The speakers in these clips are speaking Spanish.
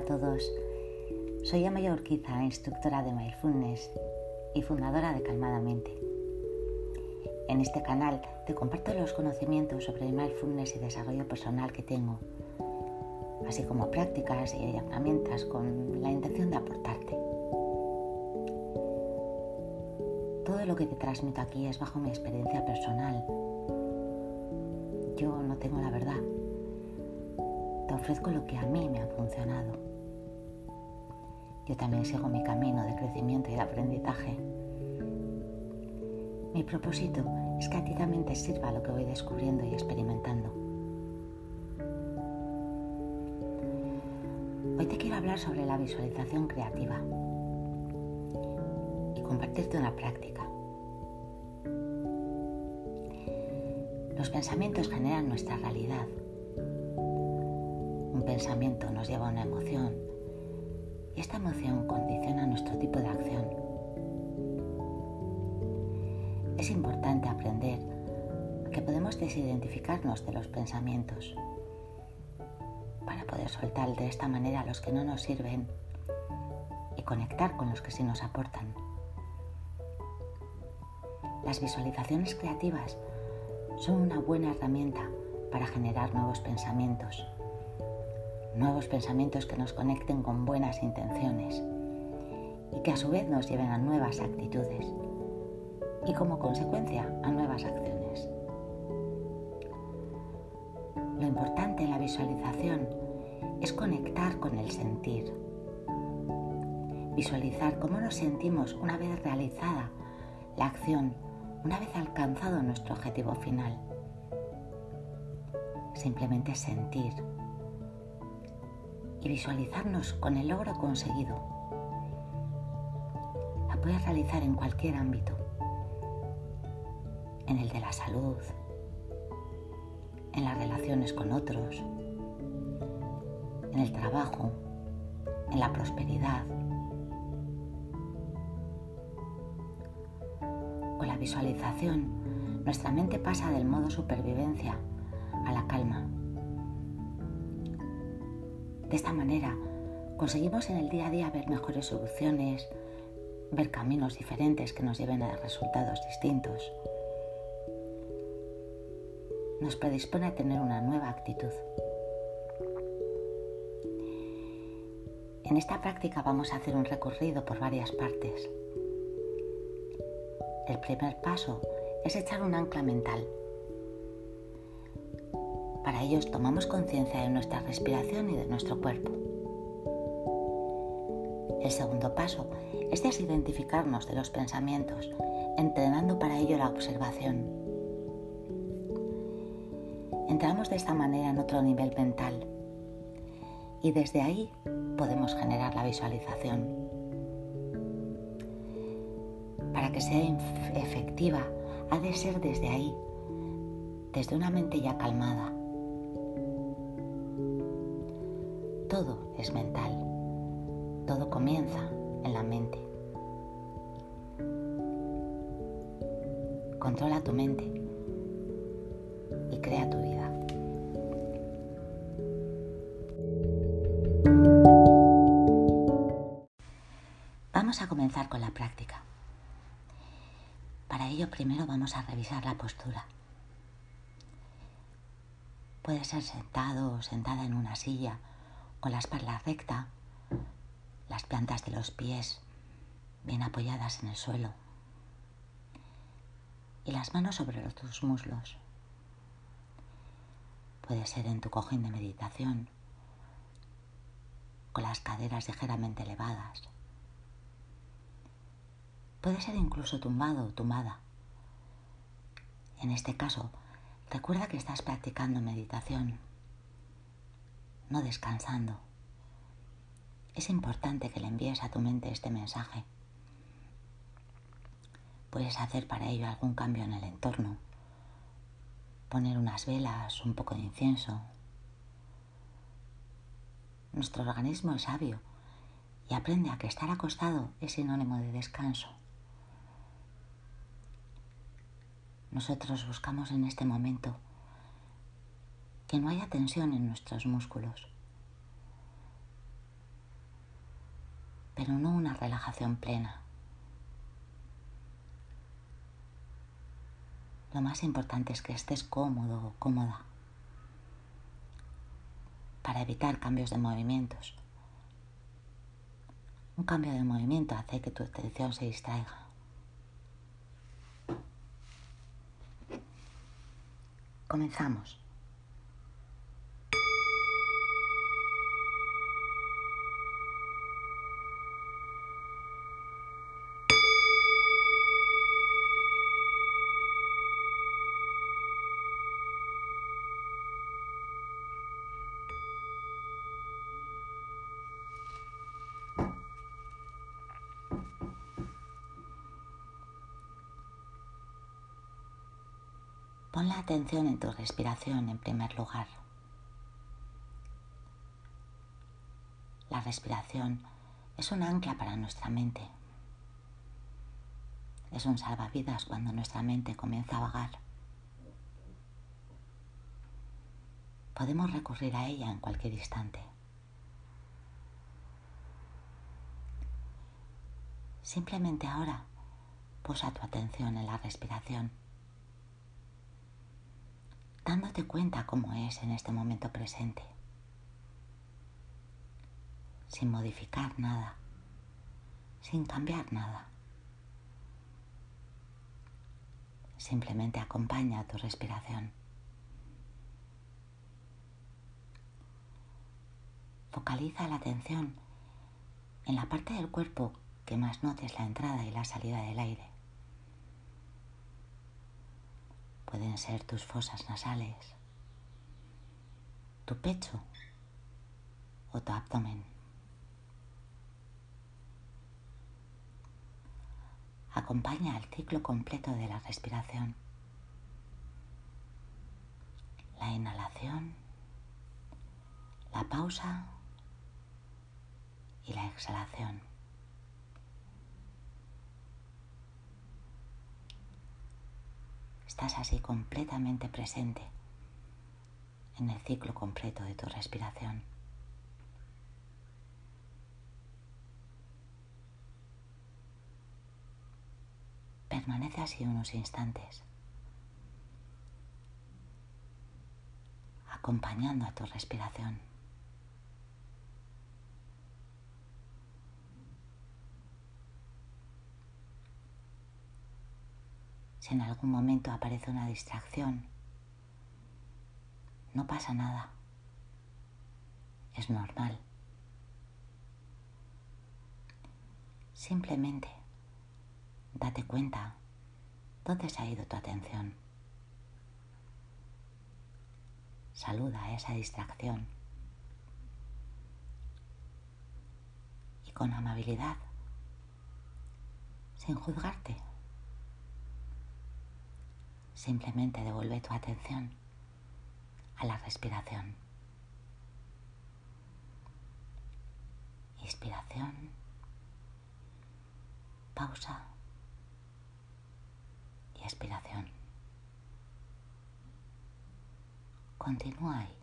a todos. Soy Amaya Urquiza, instructora de Mindfulness y fundadora de Calmadamente. En este canal te comparto los conocimientos sobre el mindfulness y desarrollo personal que tengo, así como prácticas y herramientas con la intención de aportarte. Todo lo que te transmito aquí es bajo mi experiencia personal. Yo no tengo la verdad. Te ofrezco lo que a mí me ha funcionado. Yo también sigo mi camino de crecimiento y de aprendizaje. Mi propósito es que a ti también te sirva lo que voy descubriendo y experimentando. Hoy te quiero hablar sobre la visualización creativa y compartirte una práctica. Los pensamientos generan nuestra realidad. Un pensamiento nos lleva a una emoción y esta emoción condiciona nuestro tipo de acción. Es importante aprender que podemos desidentificarnos de los pensamientos para poder soltar de esta manera los que no nos sirven y conectar con los que sí nos aportan. Las visualizaciones creativas son una buena herramienta para generar nuevos pensamientos, nuevos pensamientos que nos conecten con buenas intenciones y que a su vez nos lleven a nuevas actitudes y como consecuencia a nuevas acciones. Lo importante en la visualización es conectar con el sentir. Visualizar cómo nos sentimos una vez realizada la acción, una vez alcanzado nuestro objetivo final. Simplemente sentir y visualizarnos con el logro conseguido. La puedes realizar en cualquier ámbito en el de la salud, en las relaciones con otros, en el trabajo, en la prosperidad. Con la visualización, nuestra mente pasa del modo supervivencia a la calma. De esta manera, conseguimos en el día a día ver mejores soluciones, ver caminos diferentes que nos lleven a resultados distintos nos predispone a tener una nueva actitud. En esta práctica vamos a hacer un recorrido por varias partes. El primer paso es echar un ancla mental. Para ello tomamos conciencia de nuestra respiración y de nuestro cuerpo. El segundo paso es desidentificarnos de los pensamientos, entrenando para ello la observación entramos de esta manera en otro nivel mental y desde ahí podemos generar la visualización. Para que sea efectiva, ha de ser desde ahí, desde una mente ya calmada. Todo es mental, todo comienza en la mente. Controla tu mente y crea tu vida. Vamos a comenzar con la práctica. Para ello primero vamos a revisar la postura. Puede ser sentado o sentada en una silla con la espalda recta, las plantas de los pies bien apoyadas en el suelo y las manos sobre tus muslos. Puede ser en tu cojín de meditación, con las caderas ligeramente elevadas Puede ser incluso tumbado o tumbada. En este caso, recuerda que estás practicando meditación, no descansando. Es importante que le envíes a tu mente este mensaje. Puedes hacer para ello algún cambio en el entorno, poner unas velas, un poco de incienso. Nuestro organismo es sabio y aprende a que estar acostado es sinónimo de descanso. Nosotros buscamos en este momento que no haya tensión en nuestros músculos. pero no una relajación plena. Lo más importante es que estés cómodo o cómoda para evitar cambios de movimientos. Un cambio de movimiento hace que tu atención se distraiga. Comenzamos. Atención en tu respiración en primer lugar. La respiración es un ancla para nuestra mente. Es un salvavidas cuando nuestra mente comienza a vagar. Podemos recurrir a ella en cualquier instante. Simplemente ahora posa tu atención en la respiración dándote cuenta cómo es en este momento presente, sin modificar nada, sin cambiar nada. Simplemente acompaña tu respiración. Focaliza la atención en la parte del cuerpo que más notes la entrada y la salida del aire. Pueden ser tus fosas nasales, tu pecho o tu abdomen. Acompaña el ciclo completo de la respiración. La inhalación, la pausa y la exhalación. Estás así completamente presente en el ciclo completo de tu respiración. Permanece así unos instantes, acompañando a tu respiración. En algún momento aparece una distracción, no pasa nada. Es normal. Simplemente date cuenta dónde se ha ido tu atención. Saluda a esa distracción y con amabilidad, sin juzgarte. Simplemente devuelve tu atención a la respiración. Inspiración. Pausa. Y expiración. Continúa ahí.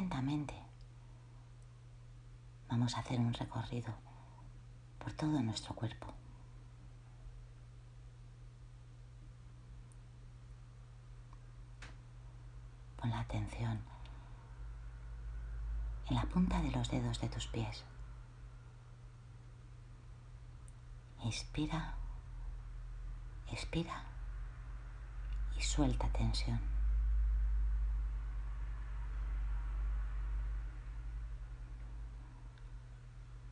Muy lentamente. Vamos a hacer un recorrido por todo nuestro cuerpo. Pon la atención en la punta de los dedos de tus pies. Inspira, expira y suelta tensión.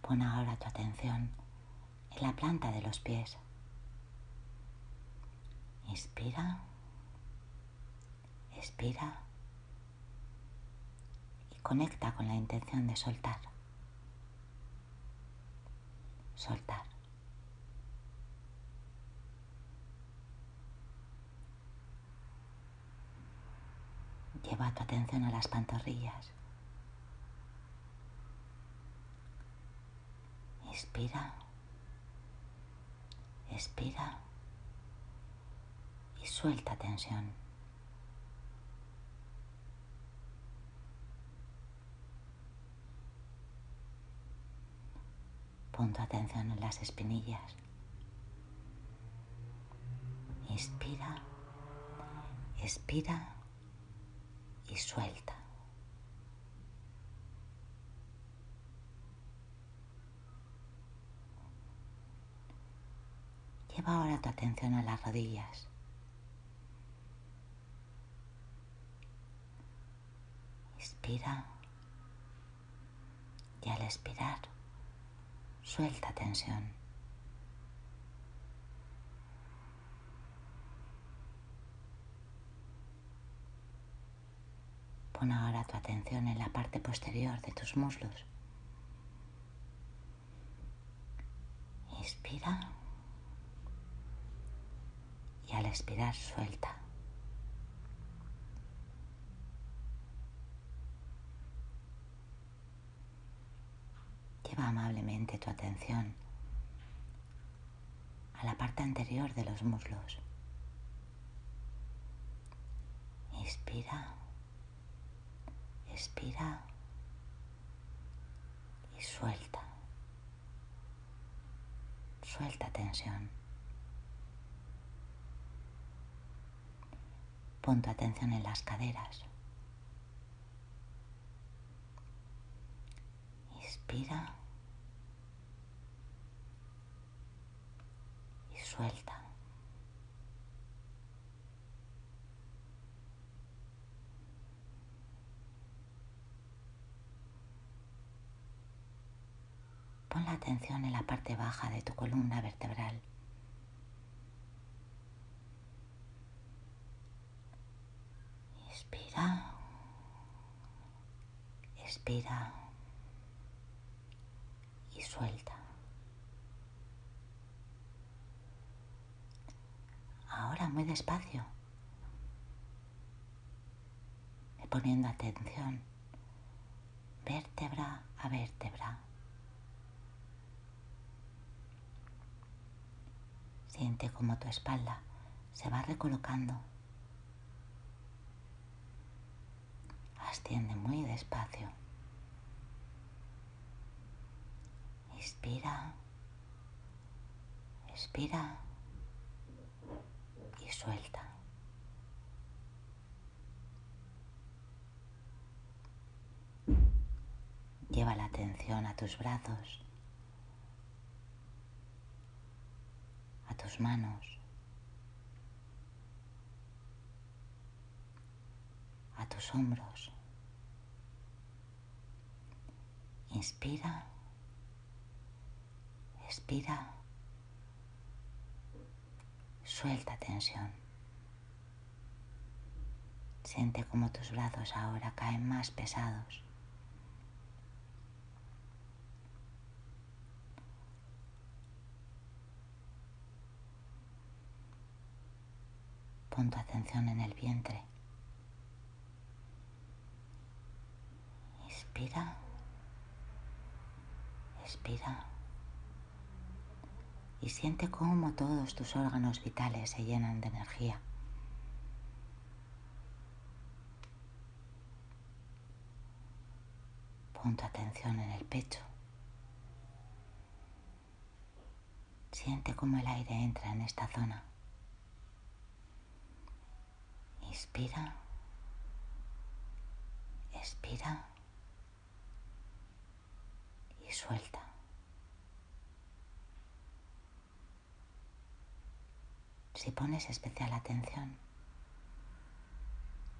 Pon ahora tu atención en la planta de los pies. Inspira, expira y conecta con la intención de soltar. soltar. Lleva tu atención a las pantorrillas. Inspira, expira y suelta tensión. Pon tu atención en las espinillas. Inspira, expira y suelta. Lleva ahora tu atención a las rodillas. Inspira y al expirar suelta tensión. Pon ahora tu atención en la parte posterior de tus muslos. Inspira y al expirar suelta. Lleva amablemente tu atención a la parte anterior de los muslos. Inspira, expira y suelta. Suelta tensión. Pon tu atención en las caderas. Inspira y suelta. Pon la atención en la parte baja de tu columna vertebral. Inspira. Expira. Y suelta. Ahora muy despacio. Poniendo atención vértebra a vértebra. Siente como tu espalda se va recolocando Asciende muy despacio. Inspira, expira y suelta. Lleva la atención a tus brazos, a tus manos, a tus hombros. Inspira, expira, suelta tensión. Siente como tus brazos ahora caen más pesados. Pon tu atención en el vientre. Inspira. Respira y siente cómo todos tus órganos vitales se llenan de energía. Pon tu atención en el pecho. Siente cómo el aire entra en esta zona. Inspira. Expira y suelta. Si pones especial atención,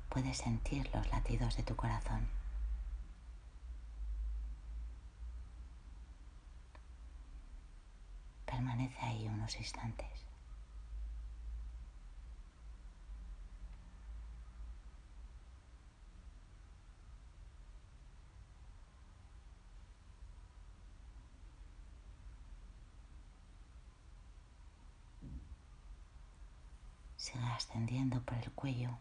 puedes sentir los latidos de tu corazón. Permanece ahí unos instantes. Sigue ascendiendo por el cuello.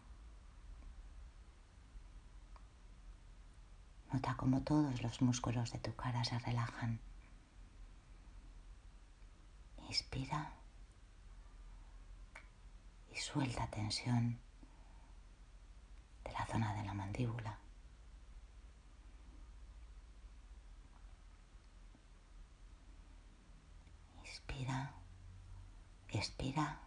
Nota cómo todos los músculos de tu cara se relajan. Inspira y suelta tensión de la zona de la mandíbula. Inspira, expira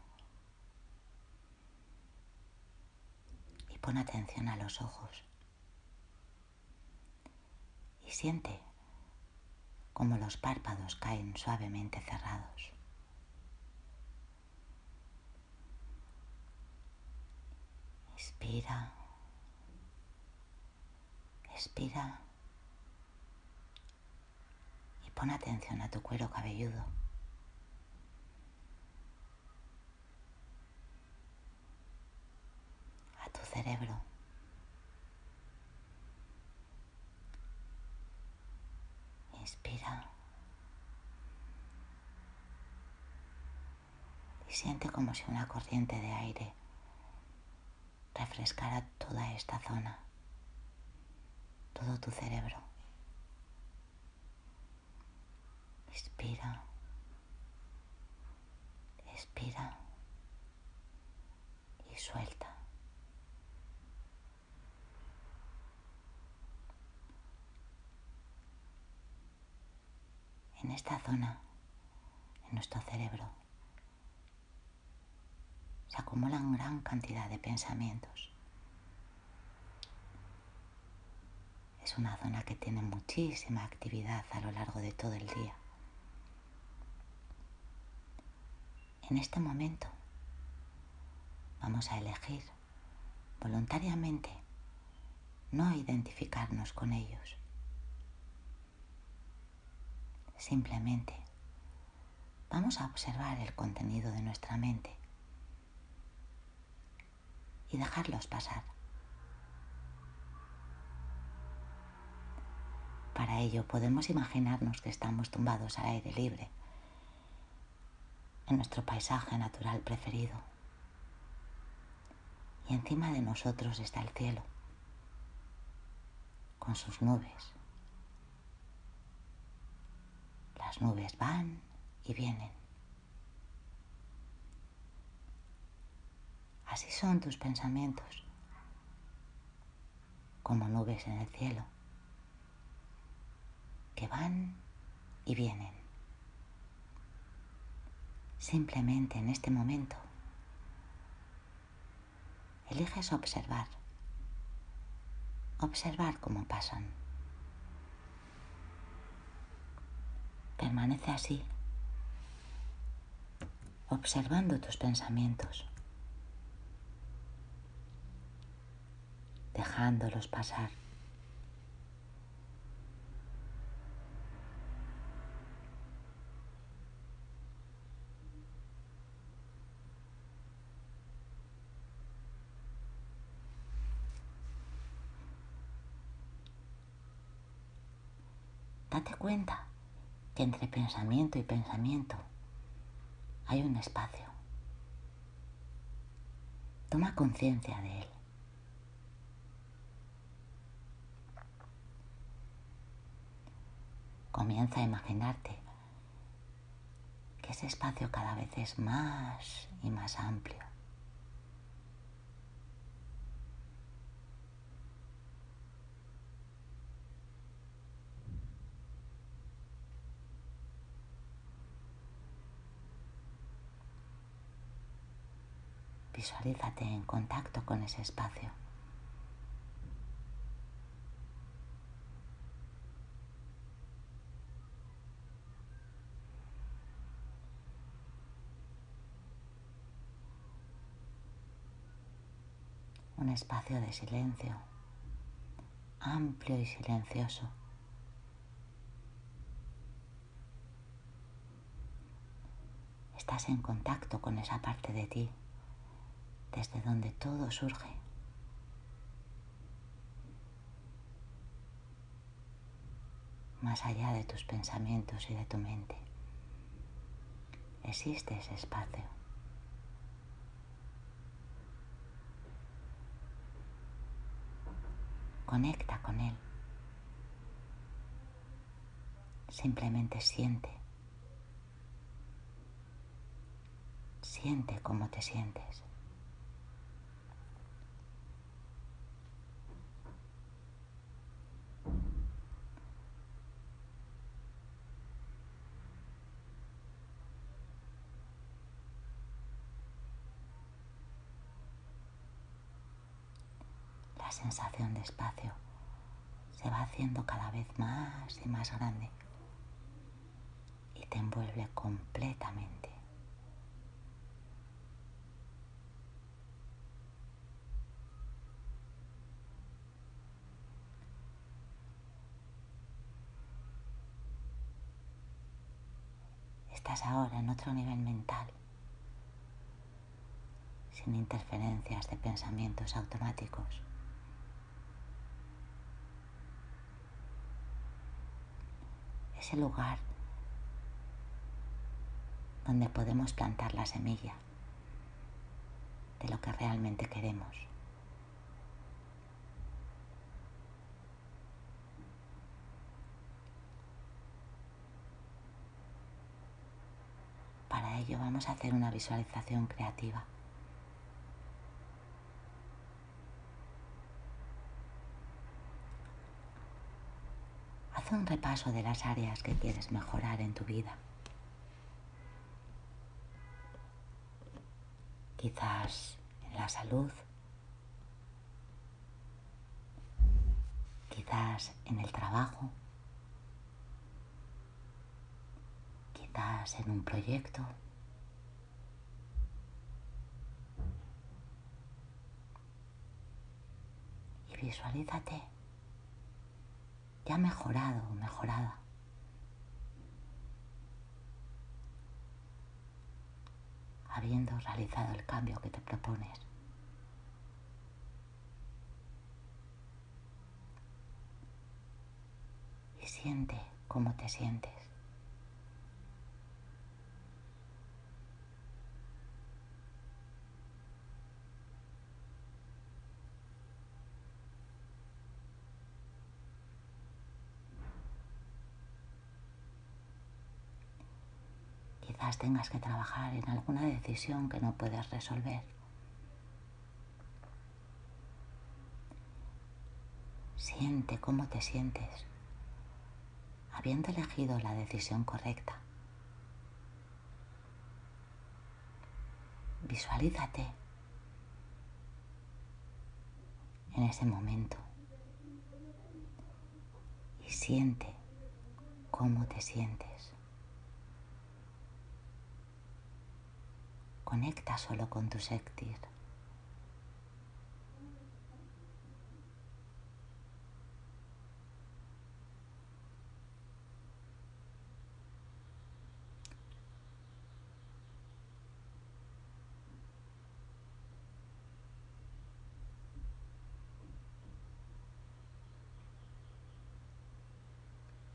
y pon atención a los ojos. Y siente cómo los párpados caen suavemente cerrados. Inspira, expira y pon atención a tu cuero cabelludo. A tu cerebro. Inspira. Y siente como si una corriente de aire refrescara toda esta zona, todo tu cerebro. Inspira, expira y suelta. En esta zona, en nuestro cerebro, se acumulan gran cantidad de pensamientos. Es una zona que tiene muchísima actividad a lo largo de todo el día. En este momento vamos a elegir voluntariamente no identificarnos con ellos. Simplemente vamos a observar el contenido de nuestra mente y dejarlos pasar. Para ello podemos imaginarnos que estamos tumbados al aire libre, en nuestro paisaje natural preferido. Y encima de nosotros está el cielo, con sus nubes. Las nubes van y vienen. Así son tus pensamientos, como nubes en el cielo, que van y vienen. Simplemente en este momento, eliges observar, observar cómo pasan. Permanece así, observando tus pensamientos. dejándolos pasar. Date cuenta que entre pensamiento y pensamiento hay un espacio. Toma conciencia de él. Comienza a imaginarte que ese espacio cada vez es más y más amplio. Visualízate en contacto con ese espacio. un espacio de silencio, amplio y silencioso. Estás en contacto con esa parte de ti, desde donde todo surge. Más allá de tus pensamientos y de tu mente, existe ese espacio. Conecta con él. Simplemente siente. Siente cómo te sientes. Sensación de espacio se va haciendo cada vez más y más grande y te envuelve completamente. Estás ahora en otro nivel mental, sin interferencias de pensamientos automáticos. Lugar donde podemos plantar la semilla de lo que realmente queremos. Para ello vamos a hacer una visualización creativa. Un repaso de las áreas que quieres mejorar en tu vida. Quizás en la salud, quizás en el trabajo, quizás en un proyecto. Y visualízate ya mejorado o mejorada. habiendo realizado el cambio que te propones. Y siente cómo te sientes. Tengas que trabajar en alguna decisión que no puedes resolver. Siente cómo te sientes habiendo elegido la decisión correcta. Visualízate en ese momento y siente cómo te sientes. Conecta solo con tu sentir.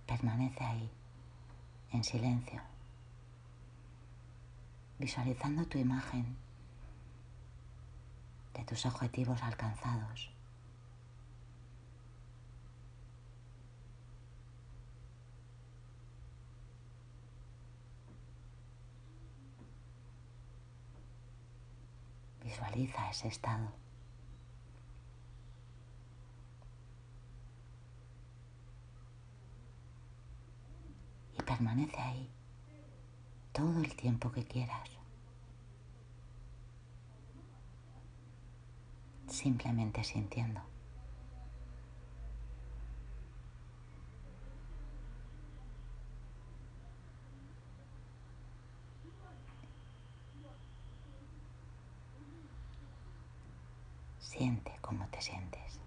Permanece ahí, en silencio visualizando tu imagen de tus objetivos alcanzados. Visualiza ese estado. Y permanece ahí todo el tiempo que quieras. Simplemente sintiendo. Siente cómo te sientes.